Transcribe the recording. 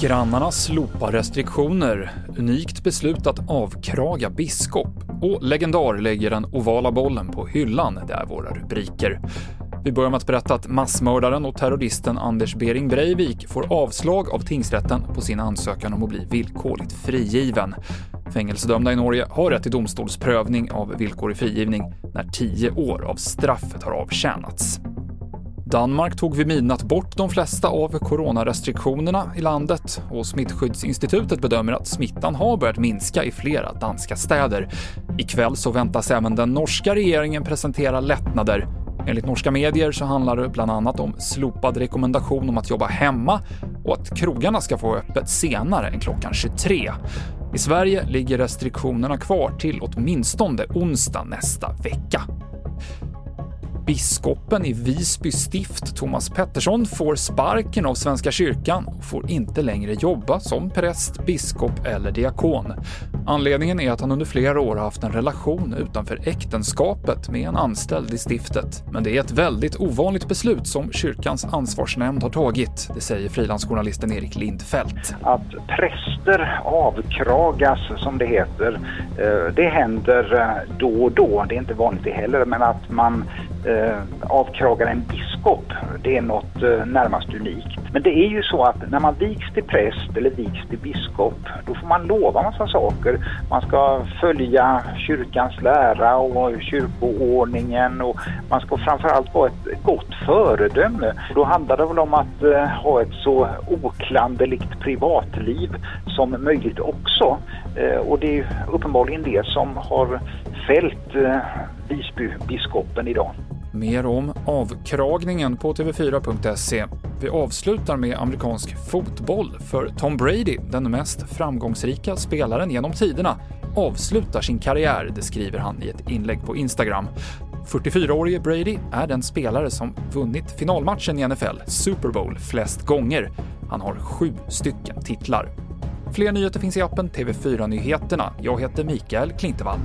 Grannarna slopar restriktioner, unikt beslut att avkraga biskop och legendar lägger den ovala bollen på hyllan, det är våra rubriker. Vi börjar med att berätta att massmördaren och terroristen Anders Behring Breivik får avslag av tingsrätten på sin ansökan om att bli villkorligt frigiven. Fängelsedömda i Norge har rätt till domstolsprövning av villkorlig frigivning när tio år av straffet har avtjänats. Danmark tog vid midnatt bort de flesta av coronarestriktionerna i landet och Smittskyddsinstitutet bedömer att smittan har börjat minska i flera danska städer. Ikväll så väntas även den norska regeringen presentera lättnader. Enligt norska medier så handlar det bland annat om slopad rekommendation om att jobba hemma och att krogarna ska få öppet senare än klockan 23. I Sverige ligger restriktionerna kvar till åtminstone onsdag nästa vecka. Biskopen i Visby stift, Thomas Pettersson, får sparken av Svenska kyrkan och får inte längre jobba som präst, biskop eller diakon. Anledningen är att han under flera år har haft en relation utanför äktenskapet med en anställd i stiftet. Men det är ett väldigt ovanligt beslut som kyrkans ansvarsnämnd har tagit, det säger frilansjournalisten Erik Lindfelt. Att präster avkragas, som det heter, eh, det händer eh, då och då. Det är inte vanligt det heller, men att man eh, avkragar en biskop, det är något eh, närmast unikt. Men det är ju så att när man viks till präst eller viks till biskop, då får man lova massa saker. Man ska följa kyrkans lära och kyrkoordningen och man ska framförallt vara ett gott föredöme. Då handlar det väl om att eh, ha ett så oklanderligt privatliv som möjligt också. Eh, och det är uppenbarligen det som har fällt eh, Visbybiskopen idag. Mer om avkragningen på TV4.se. Vi avslutar med amerikansk fotboll, för Tom Brady, den mest framgångsrika spelaren genom tiderna, avslutar sin karriär, det skriver han i ett inlägg på Instagram. 44-årige Brady är den spelare som vunnit finalmatchen i NFL, Super Bowl, flest gånger. Han har sju stycken titlar. Fler nyheter finns i appen TV4 Nyheterna. Jag heter Mikael Klintevall.